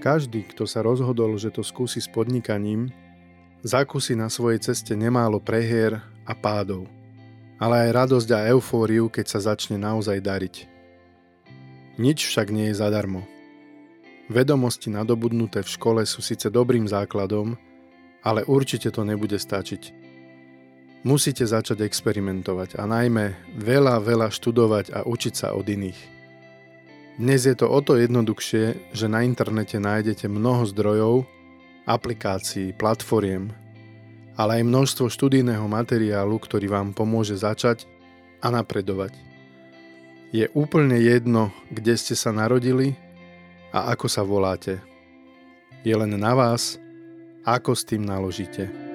Každý, kto sa rozhodol, že to skúsi s podnikaním, zakúsi na svojej ceste nemálo prehier a pádov, ale aj radosť a eufóriu, keď sa začne naozaj dariť. Nič však nie je zadarmo. Vedomosti nadobudnuté v škole sú síce dobrým základom, ale určite to nebude stačiť. Musíte začať experimentovať a najmä veľa, veľa študovať a učiť sa od iných. Dnes je to o to jednoduchšie, že na internete nájdete mnoho zdrojov, aplikácií, platformiem, ale aj množstvo študijného materiálu, ktorý vám pomôže začať a napredovať. Je úplne jedno, kde ste sa narodili a ako sa voláte. Je len na vás, ako s tým naložíte.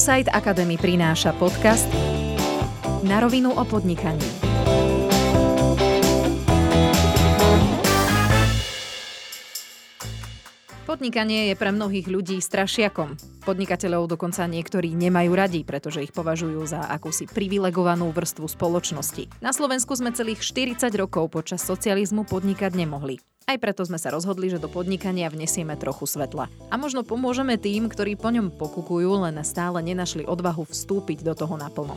ProSite Academy prináša podcast Na rovinu o podnikaní. Podnikanie je pre mnohých ľudí strašiakom. Podnikateľov dokonca niektorí nemajú radi, pretože ich považujú za akúsi privilegovanú vrstvu spoločnosti. Na Slovensku sme celých 40 rokov počas socializmu podnikať nemohli. Aj preto sme sa rozhodli, že do podnikania vnesieme trochu svetla. A možno pomôžeme tým, ktorí po ňom pokukujú, len stále nenašli odvahu vstúpiť do toho naplno.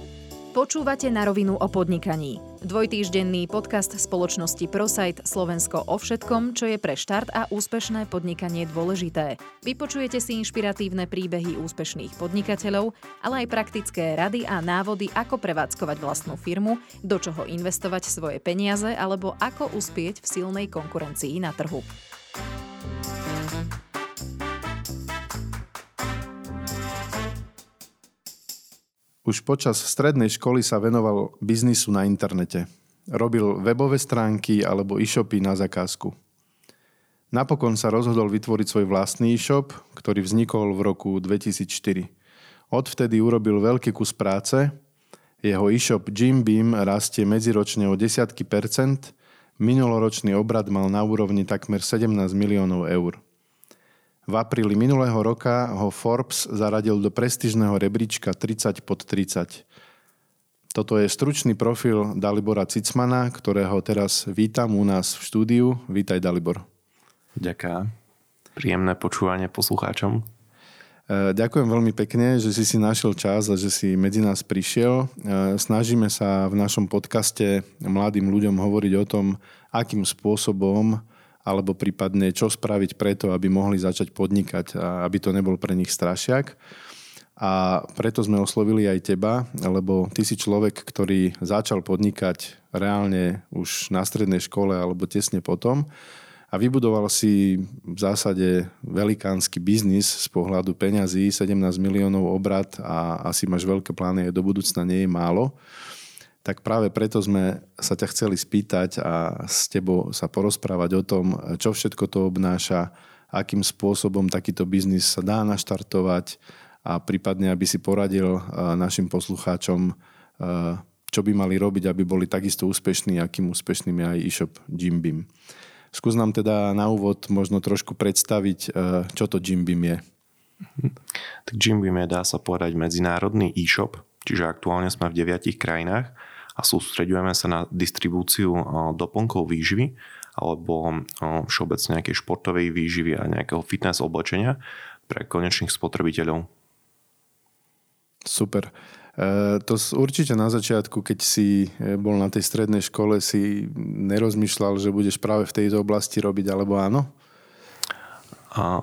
Počúvate na rovinu o podnikaní. Dvojtýždenný podcast spoločnosti ProSite Slovensko o všetkom, čo je pre štart a úspešné podnikanie dôležité. Vypočujete si inšpiratívne príbehy úspešných podnikateľov, ale aj praktické rady a návody, ako prevádzkovať vlastnú firmu, do čoho investovať svoje peniaze alebo ako uspieť v silnej konkurencii na trhu. Už počas strednej školy sa venoval biznisu na internete. Robil webové stránky alebo e-shopy na zakázku. Napokon sa rozhodol vytvoriť svoj vlastný e-shop, ktorý vznikol v roku 2004. Odvtedy urobil veľký kus práce. Jeho e-shop Jim Beam rastie medziročne o desiatky percent, minuloročný obrad mal na úrovni takmer 17 miliónov eur. V apríli minulého roka ho Forbes zaradil do prestížneho rebríčka 30 pod 30. Toto je stručný profil Dalibora Cicmana, ktorého teraz vítam u nás v štúdiu. Vítaj Dalibor. Ďakujem. Príjemné počúvanie poslucháčom. E, ďakujem veľmi pekne, že si si našiel čas a že si medzi nás prišiel. E, snažíme sa v našom podcaste mladým ľuďom hovoriť o tom, akým spôsobom alebo prípadne čo spraviť preto, aby mohli začať podnikať a aby to nebol pre nich strašiak. A preto sme oslovili aj teba, lebo ty si človek, ktorý začal podnikať reálne už na strednej škole alebo tesne potom a vybudoval si v zásade velikánsky biznis z pohľadu peňazí, 17 miliónov obrad a asi máš veľké plány aj do budúcna, nie je málo tak práve preto sme sa ťa chceli spýtať a s tebou sa porozprávať o tom, čo všetko to obnáša, akým spôsobom takýto biznis sa dá naštartovať a prípadne, aby si poradil našim poslucháčom, čo by mali robiť, aby boli takisto úspešní, akým úspešným je aj e-shop Jimbim. Skús nám teda na úvod možno trošku predstaviť, čo to Jimbim je. Tak Jimbim je, dá sa povedať, medzinárodný e-shop, čiže aktuálne sme v deviatich krajinách a sústredujeme sa na distribúciu doplnkov výživy alebo všeobecne nejakej športovej výživy a nejakého fitness oblečenia pre konečných spotrebiteľov. Super. E, to určite na začiatku, keď si e, bol na tej strednej škole, si nerozmýšľal, že budeš práve v tejto oblasti robiť, alebo áno? A,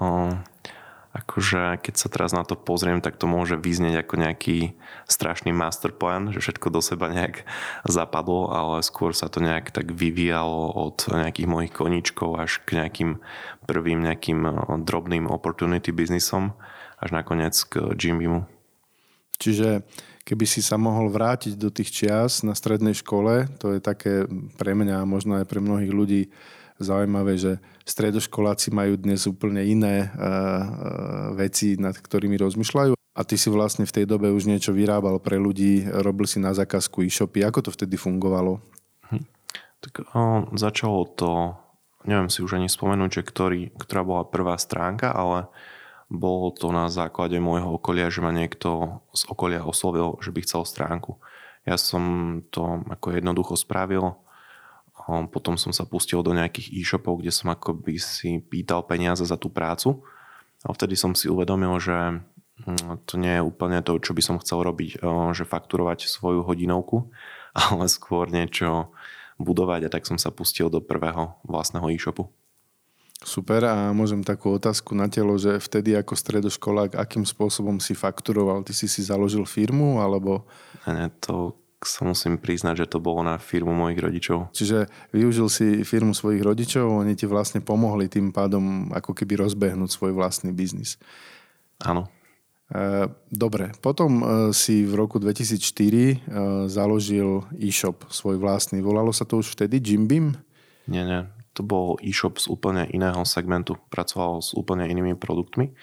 akože keď sa teraz na to pozriem, tak to môže vyznieť ako nejaký strašný masterplan, že všetko do seba nejak zapadlo, ale skôr sa to nejak tak vyvíjalo od nejakých mojich koníčkov až k nejakým prvým nejakým eh, drobným opportunity biznisom až nakoniec k Jimbimu. Čiže keby si sa mohol vrátiť do tých čias na strednej škole, to je také pre mňa a možno aj pre mnohých ľudí zaujímavé, že stredoškoláci majú dnes úplne iné uh, veci, nad ktorými rozmýšľajú. A ty si vlastne v tej dobe už niečo vyrábal pre ľudí, robil si na zákazku e-shopy. Ako to vtedy fungovalo? Hm. Tak o, začalo to, neviem si už ani spomenúť, že ktorý, ktorá bola prvá stránka, ale bolo to na základe môjho okolia, že ma niekto z okolia oslovil, že by chcel stránku. Ja som to ako jednoducho spravil, potom som sa pustil do nejakých e-shopov, kde som akoby si pýtal peniaze za tú prácu a vtedy som si uvedomil, že hm, to nie je úplne to, čo by som chcel robiť, že fakturovať svoju hodinovku, ale skôr niečo budovať a tak som sa pustil do prvého vlastného e-shopu. Super a môžem takú otázku na telo, že vtedy ako stredoškolák, akým spôsobom si fakturoval? Ty si si založil firmu alebo... Ne, to sa musím priznať, že to bolo na firmu mojich rodičov. Čiže využil si firmu svojich rodičov, oni ti vlastne pomohli tým pádom ako keby rozbehnúť svoj vlastný biznis. Áno. E, dobre, potom e, si v roku 2004 e, založil e-shop svoj vlastný. Volalo sa to už vtedy Jim Beam? Nie, nie to bol e-shop z úplne iného segmentu. Pracoval s úplne inými produktmi.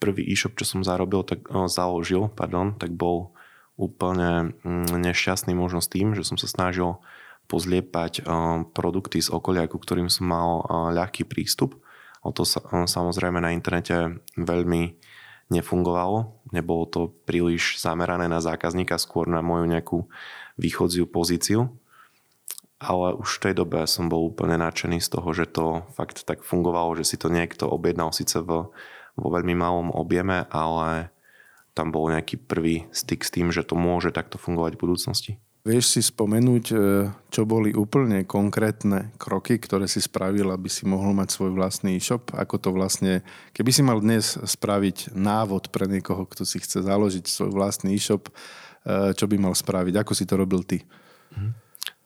Prvý e-shop, čo som zarobil, tak, založil, pardon, tak bol úplne mm, nešťastný možno s tým, že som sa snažil pozliepať o, produkty z okolia, ku ktorým som mal o, ľahký prístup. O to sa, o, samozrejme na internete veľmi nefungovalo. Nebolo to príliš zamerané na zákazníka, skôr na moju nejakú východziu pozíciu ale už v tej dobe som bol úplne nadšený z toho, že to fakt tak fungovalo, že si to niekto objednal síce vo, vo veľmi malom objeme, ale tam bol nejaký prvý styk s tým, že to môže takto fungovať v budúcnosti. Vieš si spomenúť, e, čo boli úplne konkrétne kroky, ktoré si spravil, aby si mohol mať svoj vlastný e-shop? Ako to vlastne, keby si mal dnes spraviť návod pre niekoho, kto si chce založiť svoj vlastný e-shop, e, čo by mal spraviť? Ako si to robil ty? Mm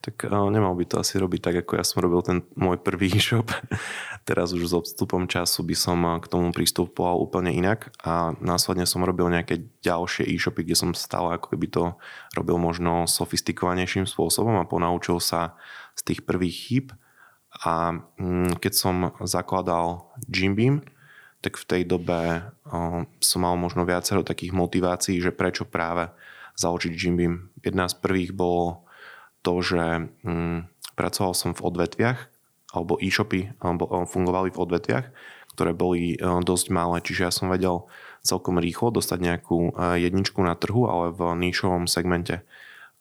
tak uh, nemal by to asi robiť tak, ako ja som robil ten môj prvý e-shop. Teraz už s odstupom času by som k tomu pristupoval úplne inak a následne som robil nejaké ďalšie e-shopy, kde som stále ako keby to robil možno sofistikovanejším spôsobom a ponaučil sa z tých prvých chýb a mm, keď som zakladal Jimbeam, tak v tej dobe uh, som mal možno viacero takých motivácií, že prečo práve založiť Jimbeam. Jedna z prvých bolo to, že hm, pracoval som v odvetviach, alebo e-shopy eh, fungovali v odvetviach, ktoré boli eh, dosť malé, čiže ja som vedel celkom rýchlo dostať nejakú eh, jedničku na trhu, ale v níšovom segmente.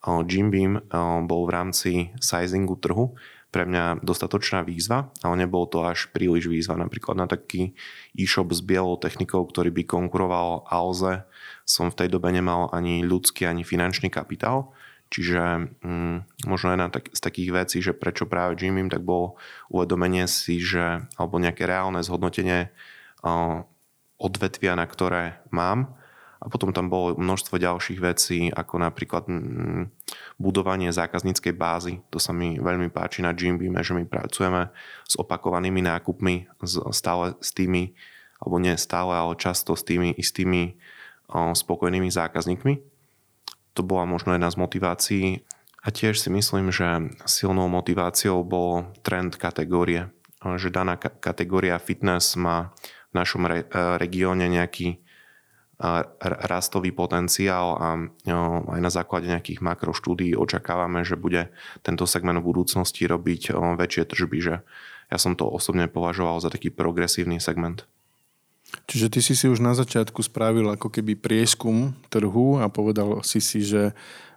Jim Beam bol v rámci sizingu trhu pre mňa dostatočná výzva, ale nebol to až príliš výzva. Napríklad na taký e-shop s bielou technikou, ktorý by konkuroval Alze, som v tej dobe nemal ani ľudský, ani finančný kapitál Čiže mm, možno jedna tak, z takých vecí, že prečo práve Jimmy, tak bolo uvedomenie si, že, alebo nejaké reálne zhodnotenie uh, odvetvia, na ktoré mám. A potom tam bolo množstvo ďalších vecí, ako napríklad mm, budovanie zákazníckej bázy. To sa mi veľmi páči na Jimby, že my pracujeme s opakovanými nákupmi, stále s tými, alebo nie stále, ale často s tými istými spokojnými zákazníkmi to bola možno jedna z motivácií. A tiež si myslím, že silnou motiváciou bol trend kategórie. Že daná kategória fitness má v našom e, regióne nejaký e, rastový potenciál a e, aj na základe nejakých makroštúdií očakávame, že bude tento segment v budúcnosti robiť väčšie tržby, že ja som to osobne považoval za taký progresívny segment. Čiže ty si si už na začiatku spravil ako keby prieskum trhu a povedal si si, že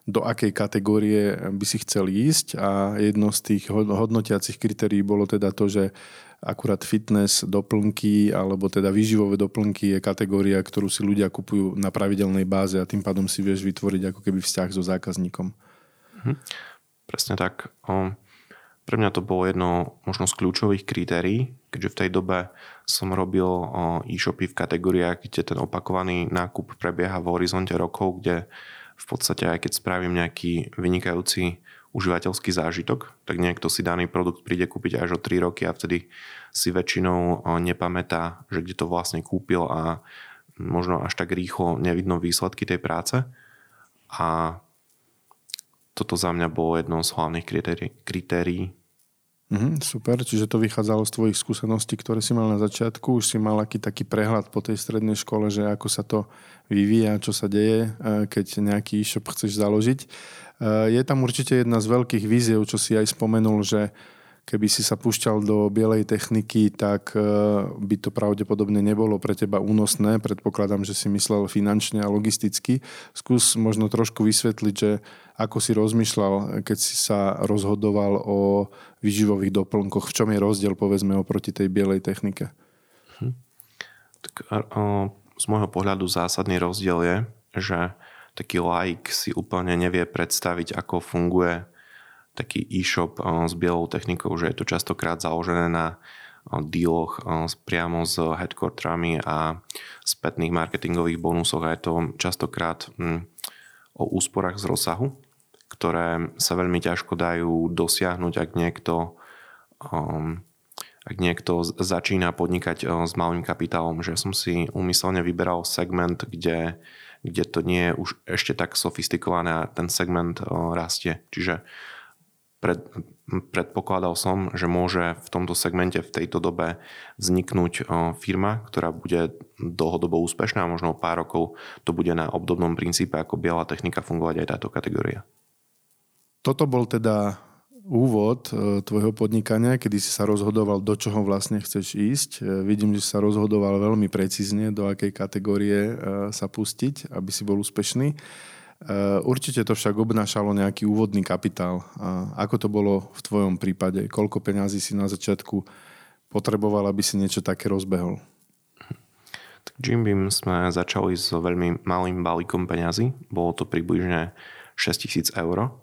do akej kategórie by si chcel ísť a jedno z tých hodnotiacich kritérií bolo teda to, že akurát fitness doplnky alebo teda výživové doplnky je kategória, ktorú si ľudia kupujú na pravidelnej báze a tým pádom si vieš vytvoriť ako keby vzťah so zákazníkom. Hm, presne tak. Pre mňa to bolo jedno možno z kľúčových kritérií, keďže v tej dobe som robil e-shopy v kategóriách, kde ten opakovaný nákup prebieha v horizonte rokov, kde v podstate aj keď spravím nejaký vynikajúci užívateľský zážitok, tak niekto si daný produkt príde kúpiť až o 3 roky a vtedy si väčšinou nepamätá, že kde to vlastne kúpil a možno až tak rýchlo nevidno výsledky tej práce. A toto za mňa bolo jedno z hlavných kritérií, kritérií Mhm, super, čiže to vychádzalo z tvojich skúseností, ktoré si mal na začiatku. Už si mal aký taký prehľad po tej strednej škole, že ako sa to vyvíja, čo sa deje, e, keď nejaký e-shop chceš založiť. E, je tam určite jedna z veľkých víziev, čo si aj spomenul, že keby si sa púšťal do bielej techniky, tak e, by to pravdepodobne nebolo pre teba únosné. Predpokladám, že si myslel finančne a logisticky. Skús možno trošku vysvetliť, že ako si rozmýšľal, keď si sa rozhodoval o výživových doplnkoch. V čom je rozdiel, povedzme, oproti tej bielej technike? Hm. Tak, o, z môjho pohľadu zásadný rozdiel je, že taký like si úplne nevie predstaviť, ako funguje taký e-shop eh, s bielou technikou, že je to častokrát založené na eh, dealoch eh, priamo s headquarterami a spätných marketingových bonusoch a je to častokrát hm, o úsporách z rozsahu, ktoré sa veľmi ťažko dajú dosiahnuť, ak niekto um, ak niekto začína podnikať s malým kapitálom, že som si úmyselne vyberal segment, kde, kde to nie je už ešte tak sofistikované a ten segment rastie. Čiže pred, predpokladal som, že môže v tomto segmente v tejto dobe vzniknúť firma, ktorá bude dlhodobo úspešná a možno pár rokov to bude na obdobnom princípe ako biela technika fungovať aj táto kategória. Toto bol teda úvod e, tvojho podnikania, kedy si sa rozhodoval, do čoho vlastne chceš ísť. E, vidím, že sa rozhodoval veľmi precízne, do akej kategórie e, sa pustiť, aby si bol úspešný. Eh, určite to však obnášalo nejaký úvodný kapitál. Ako to bolo v tvojom prípade? Koľko peňazí si na začiatku potreboval, aby si niečo také rozbehol? Tak Jim Beam sme začali s veľmi malým balíkom peňazí. Bolo to približne 6000 eur.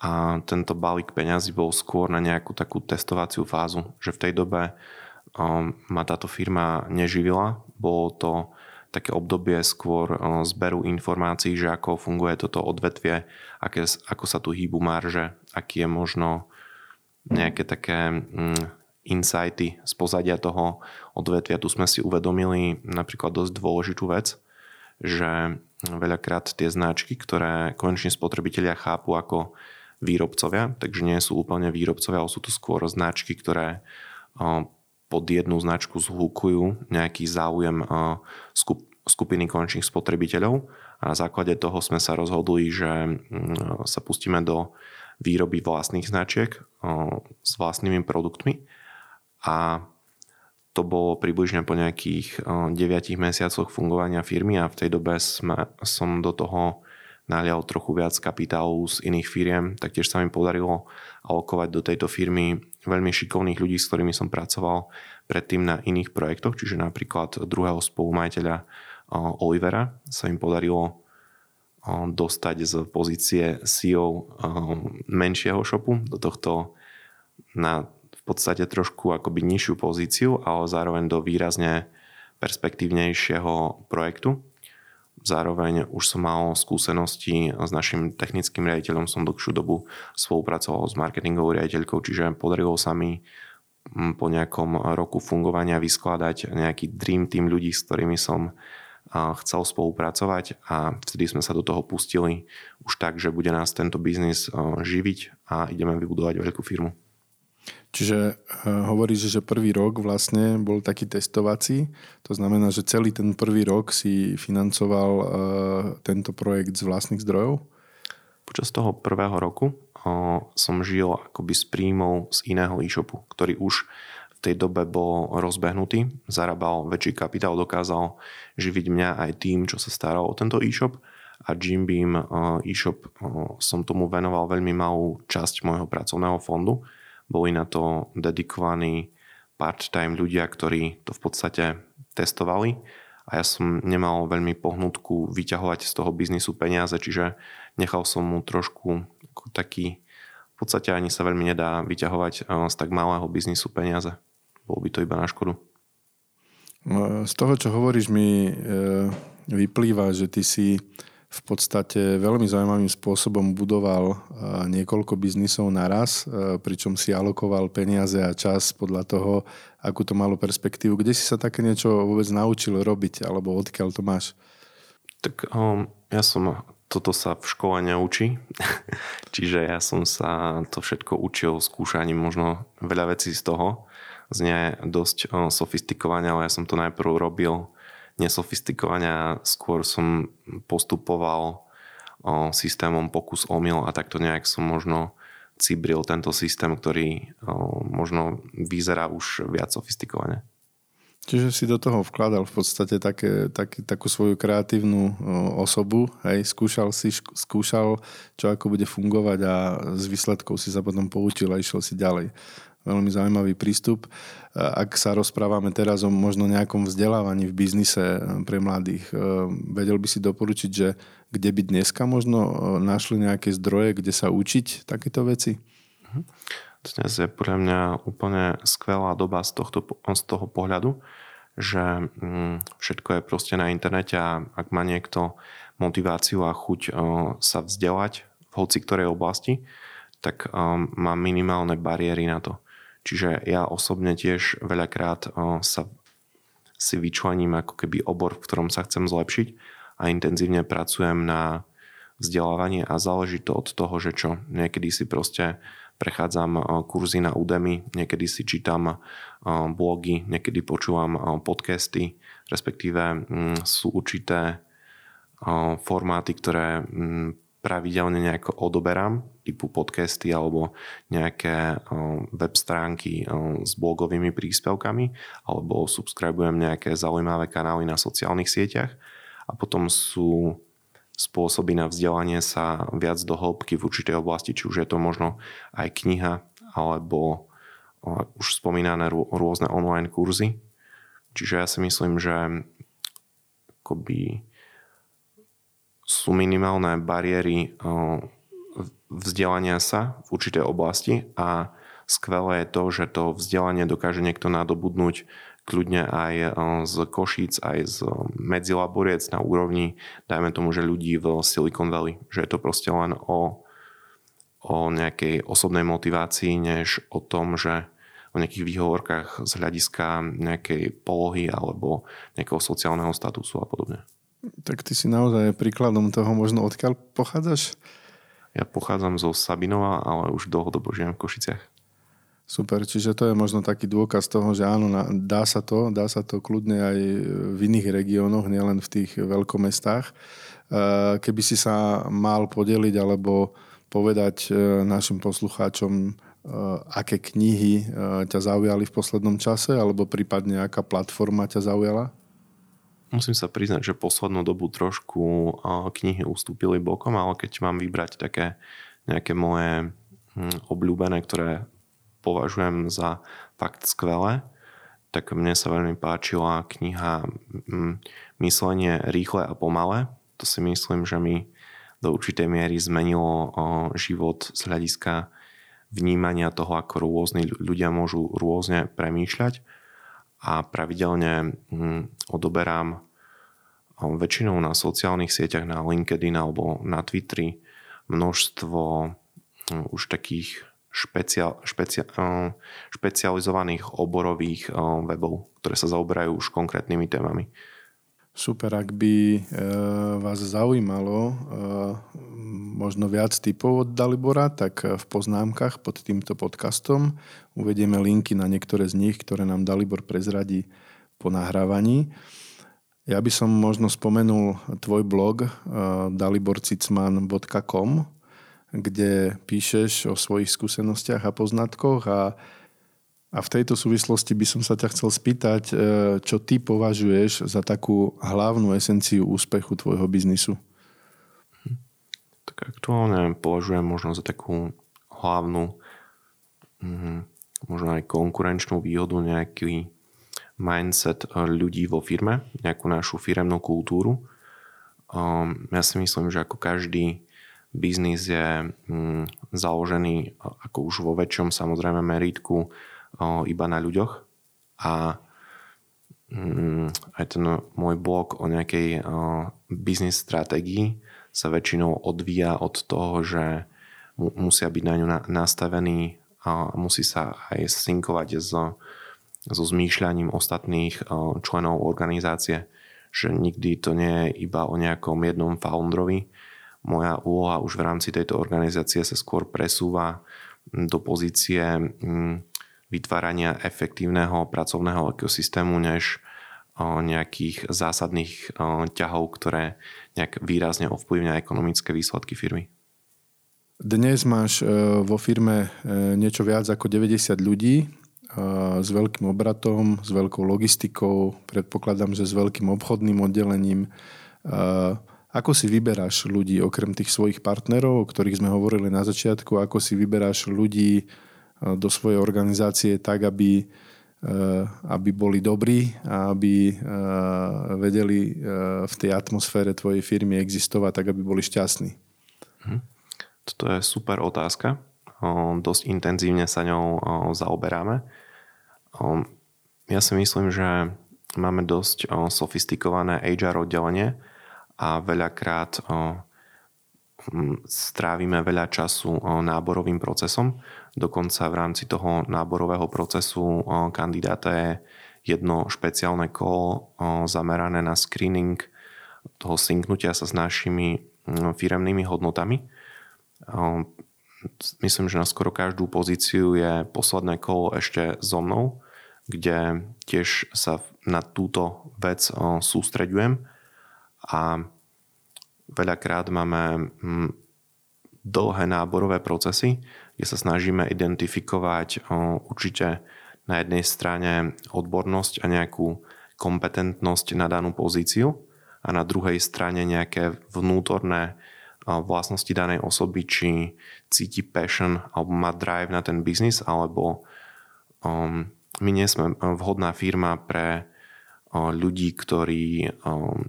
A tento balík peňazí bol skôr na nejakú takú testovaciu fázu, že v tej dobe um, ma táto firma neživila. Bolo to také obdobie skôr eh, zberu informácií, že ako funguje toto odvetvie, aké, ako sa tu hýbu marže, aký je možno nejaké také mm, insighty z pozadia toho odvetvia. Tu sme si uvedomili napríklad dosť dôležitú vec, že veľakrát tie značky, ktoré konečne spotrebitelia chápu ako výrobcovia, takže nie sú úplne výrobcovia, ale sú to skôr značky, ktoré eh, pod jednu značku zhlukujú nejaký záujem skupiny konečných spotrebiteľov a na základe toho sme sa rozhodli, že mm, sa pustíme do výroby vlastných značiek s vlastnými produktmi. A to bolo približne po nejakých 9 mesiacoch fungovania firmy a v tej dobe sme, som do toho nalial trochu viac kapitálu z iných firiem, taktiež sa mi podarilo alokovať do tejto firmy veľmi šikovných ľudí, s ktorými som pracoval predtým na iných projektoch, čiže napríklad druhého spolumajiteľa Olivera sa im podarilo dostať z pozície CEO menšieho shopu do tohto na v podstate trošku akoby nižšiu pozíciu, ale zároveň do výrazne perspektívnejšieho projektu. Zároveň už som mal skúsenosti s našim technickým riaditeľom, som dlhšiu dobu spolupracoval s marketingovou riaditeľkou, čiže podarilo sa mi po nejakom roku fungovania vyskladať nejaký dream team ľudí, s ktorými som chcel spolupracovať a vtedy sme sa do toho pustili už tak, že bude nás tento biznis živiť a ideme vybudovať veľkú firmu. Čiže uh, hovoríš, že prvý rok vlastne bol taký testovací. To znamená, že celý ten prvý rok si financoval uh, tento projekt z vlastných zdrojov? Počas toho prvého roku som žil akoby s príjmov z iného e-shopu, ktorý už tej dobe bol rozbehnutý, zarábal väčší kapitál, dokázal živiť mňa aj tým, čo sa staral o tento e-shop. A Jim Beam eh, e-shop eh, som tomu venoval veľmi malú časť môjho pracovného fondu. Boli na to dedikovaní part-time ľudia, ktorí to v podstate testovali. A ja som nemal veľmi pohnutku vyťahovať z toho biznisu peniaze, čiže nechal som mu trošku taký v podstate ani sa veľmi nedá vyťahovať eh, z tak malého biznisu peniaze bolo by to iba na škodu. No, z toho, čo hovoríš, mi e, vyplýva, že ty si v podstate veľmi zaujímavým spôsobom budoval e, niekoľko biznisov naraz, e, pričom si alokoval peniaze a čas podľa toho, akú to malo perspektívu. Kde si sa také niečo vôbec naučil robiť, alebo odkiaľ to máš? Tak um, ja som toto sa v škole neučí. Čiže ja som sa to všetko učil skúšaním možno veľa vecí z toho. Znie dosť sofistikovane, ale ja som to najprv robil nesofistikovania, skôr som postupoval systémom pokus omyl a takto nejak som možno cibril tento systém, ktorý možno vyzerá už viac sofistikovane. Čiže si do toho vkladal v podstate také, tak, takú svoju kreatívnu osobu, hej, skúšal si, skúšal, čo ako bude fungovať a z výsledkov si sa potom poučil a išiel si ďalej. Veľmi zaujímavý prístup. Ak sa rozprávame teraz o možno nejakom vzdelávaní v biznise pre mladých, vedel by si doporučiť, že kde by dneska možno našli nejaké zdroje, kde sa učiť takéto veci? Mhm. Dnes je podľa mňa úplne skvelá doba z, tohto, z toho pohľadu, že mm, všetko je proste na internete a ak má niekto motiváciu a chuť sa vzdelať v hoci ktorej oblasti, tak má minimálne bariéry na to. Čiže ja osobne tiež veľakrát sa si vyčlením ako keby obor, v ktorom sa chcem zlepšiť a intenzívne pracujem na vzdelávanie a záleží to od toho, že čo. Niekedy si proste prechádzam kurzy na Udemy, niekedy si čítam blogy, niekedy počúvam podcasty, respektíve mm, sú určité formáty, ktoré mm, pravidelne nejako odoberám, typu podcasty alebo nejaké web stránky s blogovými príspevkami alebo subscribujem nejaké zaujímavé kanály na sociálnych sieťach a potom sú spôsoby na vzdelanie sa viac do hĺbky v určitej oblasti, či už je to možno aj kniha, alebo už spomínané rôzne online kurzy. Čiže ja si myslím, že akoby sú minimálne bariéry vzdelania sa v určitej oblasti a skvelé je to, že to vzdelanie dokáže niekto nadobudnúť kľudne aj z Košíc, aj z medzilaboriec na úrovni, dajme tomu, že ľudí v Silicon Valley. Že je to proste len o, o nejakej osobnej motivácii, než o tom, že o nejakých výhovorkách z hľadiska nejakej polohy alebo nejakého sociálneho statusu a podobne. Tak ty si naozaj príkladom toho možno odkiaľ pochádzaš? Ja pochádzam zo Sabinova, ale už dlhodobo žijem v Košiciach. Super, čiže to je možno taký dôkaz toho, že áno, dá sa to, dá sa to kľudne aj v iných regiónoch, nielen v tých veľkomestách. E, keby si sa mal podeliť alebo povedať e, našim poslucháčom, e, aké knihy ťa zaujali v poslednom čase, alebo prípadne aká platforma ťa zaujala? Musím sa priznať, že poslednú dobu trošku knihy ustúpili bokom, ale keď mám vybrať také nejaké moje hm, obľúbené, ktoré považujem za fakt skvelé, tak mne sa veľmi páčila kniha mm, Myslenie rýchle a pomalé. To si myslím, že mi do určitej miery zmenilo život z hľadiska vnímania toho, ako rôzni ľudia môžu rôzne premýšľať a pravidelne mm, odoberám väčšinou na sociálnych sieťach, na LinkedIn alebo na Twitteri množstvo mm, už takých špeciál, špeciál, eh, špecializovaných oborových eh, webov, ktoré sa zaoberajú už konkrétnymi témami. Super, ak by e, vás zaujímalo e, možno viac typov od Dalibora, tak v poznámkach pod týmto podcastom uvedieme linky na niektoré z nich, ktoré nám Dalibor prezradí po nahrávaní. Ja by som možno spomenul tvoj blog e, daliborcicman.com, kde píšeš o svojich skúsenostiach a poznatkoch a, a v tejto súvislosti by som sa ťa chcel spýtať, e, čo ty považuješ za takú hlavnú esenciu úspechu tvojho biznisu? Tak aktuálne považujem možno za takú hlavnú mm, možno aj konkurenčnú výhodu nejaký mindset ľudí vo firme, nejakú našu firemnú kultúru. Um, ja si myslím, že ako každý biznis je mm, založený ako už vo väčšom samozrejme meritku iba na ľuďoch a mm, aj ten môj blog o nejakej biznis stratégii sa väčšinou odvíja od toho, že musia byť na ňu nastavení a musí sa aj synkovať so, so zmýšľaním ostatných členov organizácie, že nikdy to nie je iba o nejakom jednom founderovi, moja úloha už v rámci tejto organizácie sa skôr presúva do pozície vytvárania efektívneho pracovného ekosystému, než nejakých zásadných ťahov, ktoré nejak výrazne ovplyvňa ekonomické výsledky firmy. Dnes máš vo firme niečo viac ako 90 ľudí s veľkým obratom, s veľkou logistikou, predpokladám, že s veľkým obchodným oddelením. Ako si vyberáš ľudí, okrem tých svojich partnerov, o ktorých sme hovorili na začiatku, ako si vyberáš ľudí do svojej organizácie tak, aby, aby boli dobrí a aby vedeli v tej atmosfére tvojej firmy existovať tak, aby boli šťastní? Hm. Toto je super otázka. Dosť intenzívne sa ňou zaoberáme. Ja si myslím, že máme dosť sofistikované HR oddelenie a veľakrát strávime veľa času náborovým procesom. Dokonca v rámci toho náborového procesu kandidáta je jedno špeciálne kolo zamerané na screening toho synknutia sa s našimi firemnými hodnotami myslím, že na skoro každú pozíciu je posledné kolo ešte so mnou, kde tiež sa na túto vec sústreďujem. A veľakrát máme hm, dlhé náborové procesy, kde sa snažíme identifikovať určite na jednej strane odbornosť a nejakú kompetentnosť na danú pozíciu a na druhej strane nejaké vnútorné vlastnosti danej osoby, či cíti passion alebo má drive na ten biznis, alebo um, my nie sme vhodná firma pre uh, ľudí, ktorí um,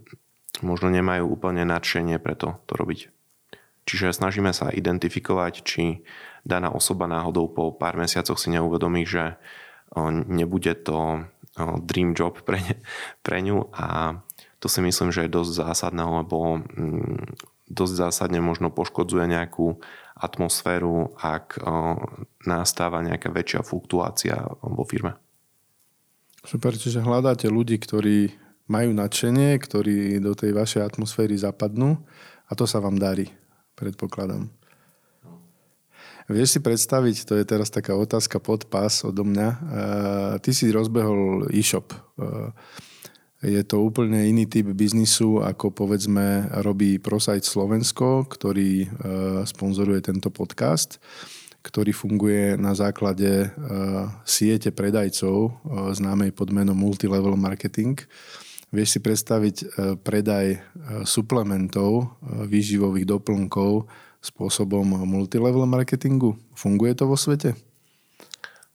možno nemajú úplne nadšenie pre to, to robiť. Čiže snažíme sa identifikovať, či daná osoba náhodou po pár mesiacoch si neuvedomí, že uh, nebude to uh, dream job pre, ne, pre ňu a to si myslím, že je dosť zásadné, lebo um, dosť zásadne možno poškodzuje nejakú atmosféru, ak nastáva nejaká väčšia fluktuácia vo firme. Super, čiže hľadáte ľudí, ktorí majú nadšenie, ktorí do tej vašej atmosféry zapadnú a to sa vám darí, predpokladám. Vieš si predstaviť, to je teraz taká otázka pod pás odo mňa, ty si rozbehol e-shop. Je to úplne iný typ biznisu, ako povedzme robí ProSite Slovensko, ktorý e, sponzoruje tento podcast, ktorý funguje na základe e, siete predajcov e, známej pod menom Multilevel Marketing. Vieš si predstaviť predaj suplementov, výživových doplnkov spôsobom multilevel marketingu? Funguje to vo svete?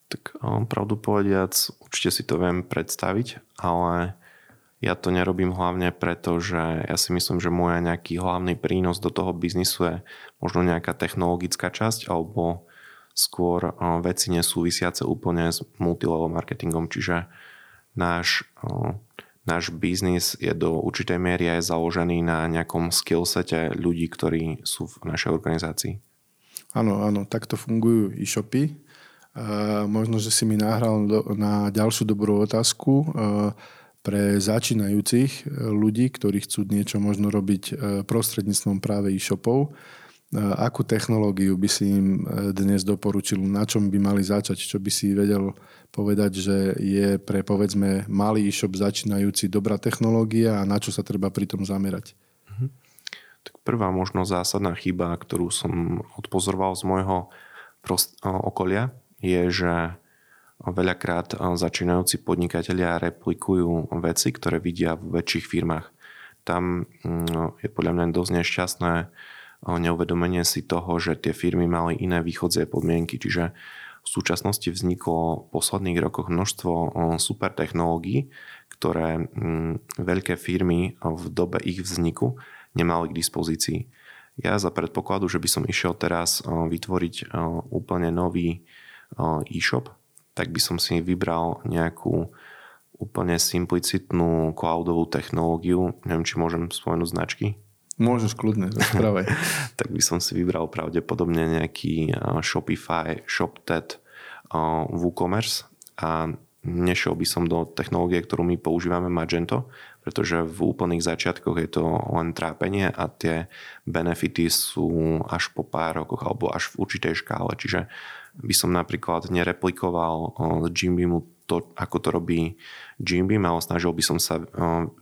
Tak pravdu povediac, určite si to viem predstaviť, ale ja to nerobím hlavne preto, že ja si myslím, že môj nejaký hlavný prínos do toho biznisu je možno nejaká technologická časť alebo skôr veci nesúvisiace úplne s multilevel marketingom, čiže náš, náš biznis je do určitej miery aj založený na nejakom skillsete ľudí, ktorí sú v našej organizácii. Áno, áno, takto fungujú e-shopy. Uh, možno, že si mi nahral do, na ďalšiu dobrú otázku. Uh, pre začínajúcich e, ľudí, ktorí chcú niečo možno robiť e, prostredníctvom práve e-shopov. E, akú technológiu by si im dnes doporučil, na čom by mali začať, čo by si vedel povedať, že je pre povedzme malý e-shop začínajúci dobrá technológia a na čo sa treba pri tom zamerať? Mhm. Tak prvá možno zásadná chyba, ktorú som odpozoroval z môjho okolia, je, že Veľakrát začínajúci podnikatelia replikujú veci, ktoré vidia v väčších firmách. Tam mm, je podľa mňa dosť nešťastné neuvedomenie si toho, že tie firmy mali iné východzie podmienky. Čiže v súčasnosti vzniklo v posledných rokoch množstvo super technológií, ktoré mm, veľké firmy v dobe ich vzniku nemali k dispozícii. Ja za predpokladu, že by som išiel teraz vytvoriť úplne nový e-shop, tak by som si vybral nejakú úplne simplicitnú cloudovú technológiu. Neviem, či môžem spomenúť značky. Môžeš kľudne, rozprávaj. tak by som si vybral pravdepodobne nejaký Shopify, ShopTet, WooCommerce a nešiel by som do technológie, ktorú my používame Magento, pretože v úplných začiatkoch je to len trápenie a tie benefity sú až po pár rokoch alebo až v určitej škále. Čiže by som napríklad nereplikoval z Jimbeamu to, ako to robí Jimbeam, ale snažil by som sa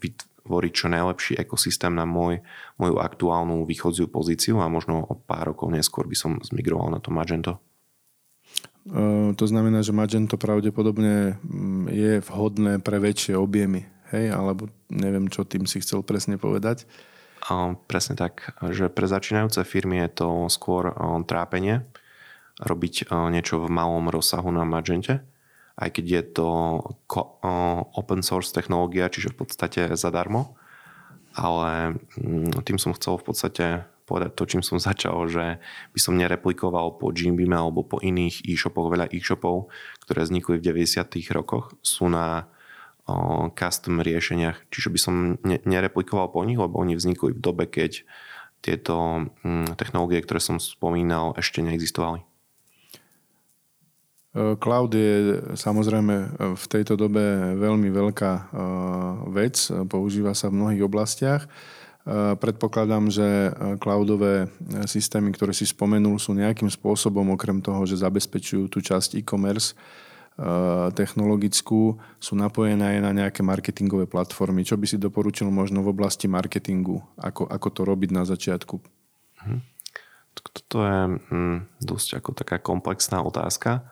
vytvoriť čo najlepší ekosystém na môj, moju aktuálnu východziu pozíciu a možno o pár rokov neskôr by som zmigroval na to Magento. To znamená, že Magento pravdepodobne mm, je vhodné pre väčšie objemy, hej? Alebo neviem, čo tým si chcel presne povedať. Presne tak, že pre začínajúce firmy je to skôr trápenie robiť niečo v malom rozsahu na Magente, aj keď je to open source technológia, čiže v podstate zadarmo. Ale mm, tým som chcel v podstate povedať to, čím som začal, že by som nereplikoval po Jimbeam alebo po iných e-shopoch, veľa e-shopov, ktoré vznikli v 90. rokoch, sú na o, custom riešeniach. Čiže by som ne, nereplikoval po nich, lebo oni vznikli v dobe, keď tieto mm, technológie, ktoré som spomínal, ešte neexistovali. E, cloud je samozrejme v tejto dobe veľmi veľká vec, používa sa v mnohých oblastiach. Eh, predpokladám, že eh, cloudové eh, systémy, ktoré si spomenul, sú nejakým spôsobom, okrem toho, že zabezpečujú tú časť e-commerce technologickú, sú napojené aj na nejaké marketingové platformy. Čo by si doporučil možno v oblasti marketingu? Ako, ako to robiť na začiatku? Mhm. Toto je hm, dosť ako taká komplexná otázka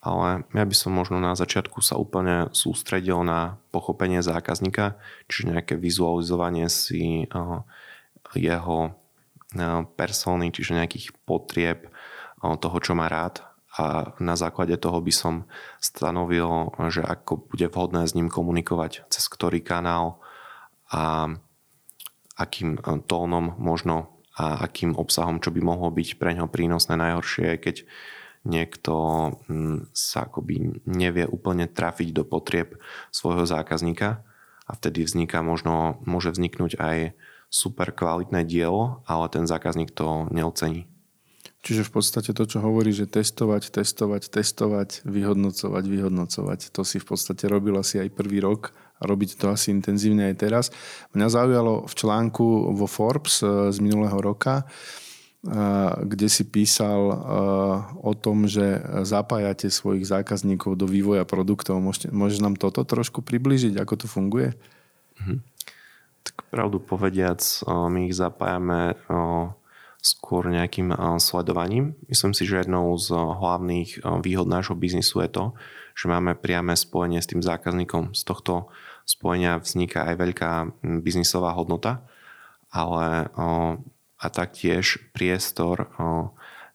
ale ja by som možno na začiatku sa úplne sústredil na pochopenie zákazníka, čiže nejaké vizualizovanie si eh, jeho eh, persóny, čiže nejakých potrieb eh, toho, čo má rád a na základe toho by som stanovil, že ako bude vhodné s ním komunikovať, cez ktorý kanál a akým tónom možno a akým obsahom, čo by mohlo byť pre ňo prínosné. Najhoršie keď niekto hm, sa akoby nevie úplne trafiť do potrieb svojho zákazníka a vtedy vzniká možno, môže vzniknúť aj super kvalitné dielo, ale ten zákazník to neocení. Čiže v podstate to, čo hovorí, že testovať, testovať, testovať, vyhodnocovať, vyhodnocovať, to si v podstate robil asi aj prvý rok a robiť to asi intenzívne aj teraz. Mňa zaujalo v článku vo Forbes eh, z minulého roka, kde si písal o tom, že zapájate svojich zákazníkov do vývoja produktov. Môžete, môžeš nám toto trošku približiť, ako to funguje? Mhm. Tak pravdu povediac, my ich zapájame skôr nejakým sledovaním. Myslím si, že jednou z hlavných výhod nášho biznisu je to, že máme priame spojenie s tým zákazníkom. Z tohto spojenia vzniká aj veľká biznisová hodnota, ale a taktiež priestor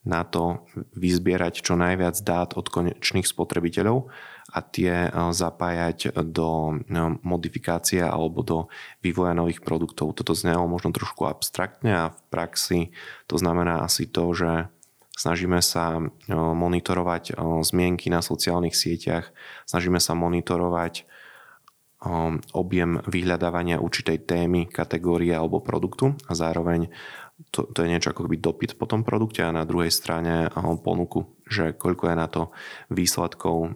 na to vyzbierať čo najviac dát od konečných spotrebiteľov a tie zapájať do modifikácie alebo do vývoja nových produktov. Toto znelo možno trošku abstraktne a v praxi to znamená asi to, že snažíme sa monitorovať zmienky na sociálnych sieťach, snažíme sa monitorovať objem vyhľadávania určitej témy, kategórie alebo produktu a zároveň to, to je niečo ako by dopyt po tom produkte a na druhej strane ponuku, že koľko je na to výsledkov,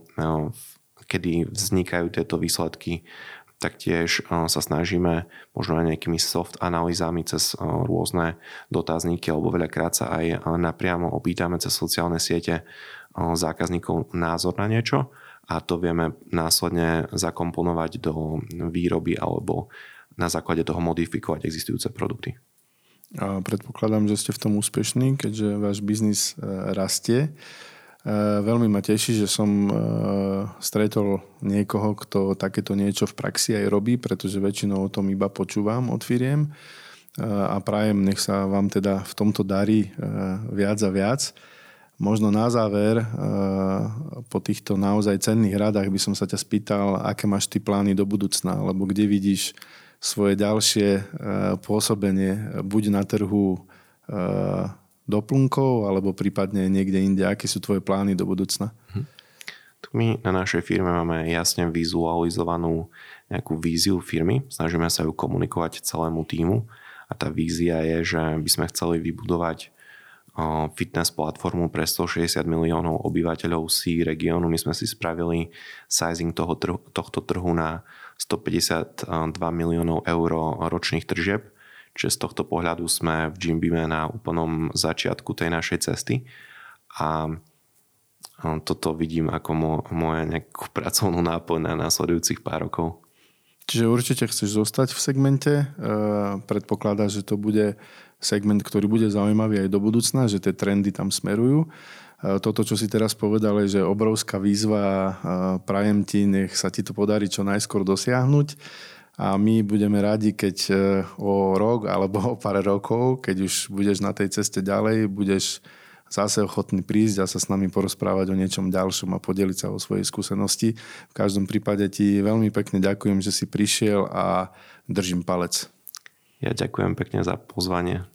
kedy vznikajú tieto výsledky, taktiež sa snažíme možno aj nejakými soft analýzami cez rôzne dotazníky alebo veľakrát sa aj napriamo opýtame cez sociálne siete zákazníkov názor na niečo a to vieme následne zakomponovať do výroby alebo na základe toho modifikovať existujúce produkty. A predpokladám, že ste v tom úspešní, keďže váš biznis e, rastie. E, veľmi ma teší, že som e, stretol niekoho, kto takéto niečo v praxi aj robí, pretože väčšinou o tom iba počúvam od firiem a prajem, nech sa vám teda v tomto darí viac a viac. Možno na záver, po týchto naozaj cenných radách by som sa ťa spýtal, aké máš ty plány do budúcna, alebo kde vidíš svoje ďalšie e, pôsobenie buď na trhu e, doplnkov alebo prípadne niekde inde. Aké sú tvoje plány do budúcna? Hm. My na našej firme máme jasne vizualizovanú nejakú víziu firmy. Snažíme sa ju komunikovať celému týmu a tá vízia je, že by sme chceli vybudovať fitness platformu pre 160 miliónov obyvateľov C regiónu. My sme si spravili sizing toho trhu, tohto trhu na 152 miliónov eur ročných tržieb. Čiže z tohto pohľadu sme v Jimbime na úplnom začiatku tej našej cesty. A toto vidím ako moje nejakú pracovnú náplň na následujúcich pár rokov. Čiže určite chceš zostať v segmente. Predpokladá, že to bude segment, ktorý bude zaujímavý aj do budúcna, že tie trendy tam smerujú. Toto, čo si teraz povedal, je, že obrovská výzva, prajem ti, nech sa ti to podarí čo najskôr dosiahnuť a my budeme radi, keď e, o rok alebo o pár rokov, keď už budeš na tej ceste ďalej, budeš zase ochotný prísť a sa s nami porozprávať o niečom ďalšom a podeliť sa o svojej skúsenosti. V každom prípade ti veľmi pekne ďakujem, že si prišiel a držím palec. Ja ďakujem pekne za pozvanie.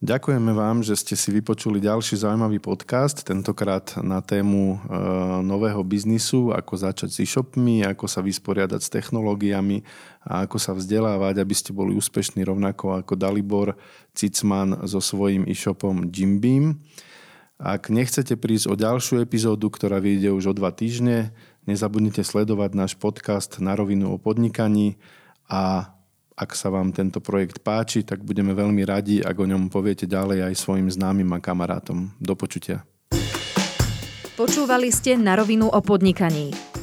Ďakujeme vám, že ste si vypočuli ďalší zaujímavý podcast, tentokrát na tému e, nového biznisu, ako začať s e-shopmi, ako sa vysporiadať s technológiami a ako sa vzdelávať, aby ste boli úspešní rovnako ako Dalibor Cicman so svojím e-shopom Jimbeam. Ak nechcete prísť o ďalšiu epizódu, ktorá vyjde už o dva týždne, nezabudnite sledovať náš podcast na rovinu o podnikaní a ak sa vám tento projekt páči, tak budeme veľmi radi, ak o ňom poviete ďalej aj svojim známym a kamarátom. Do počutia. Počúvali ste na rovinu o podnikaní.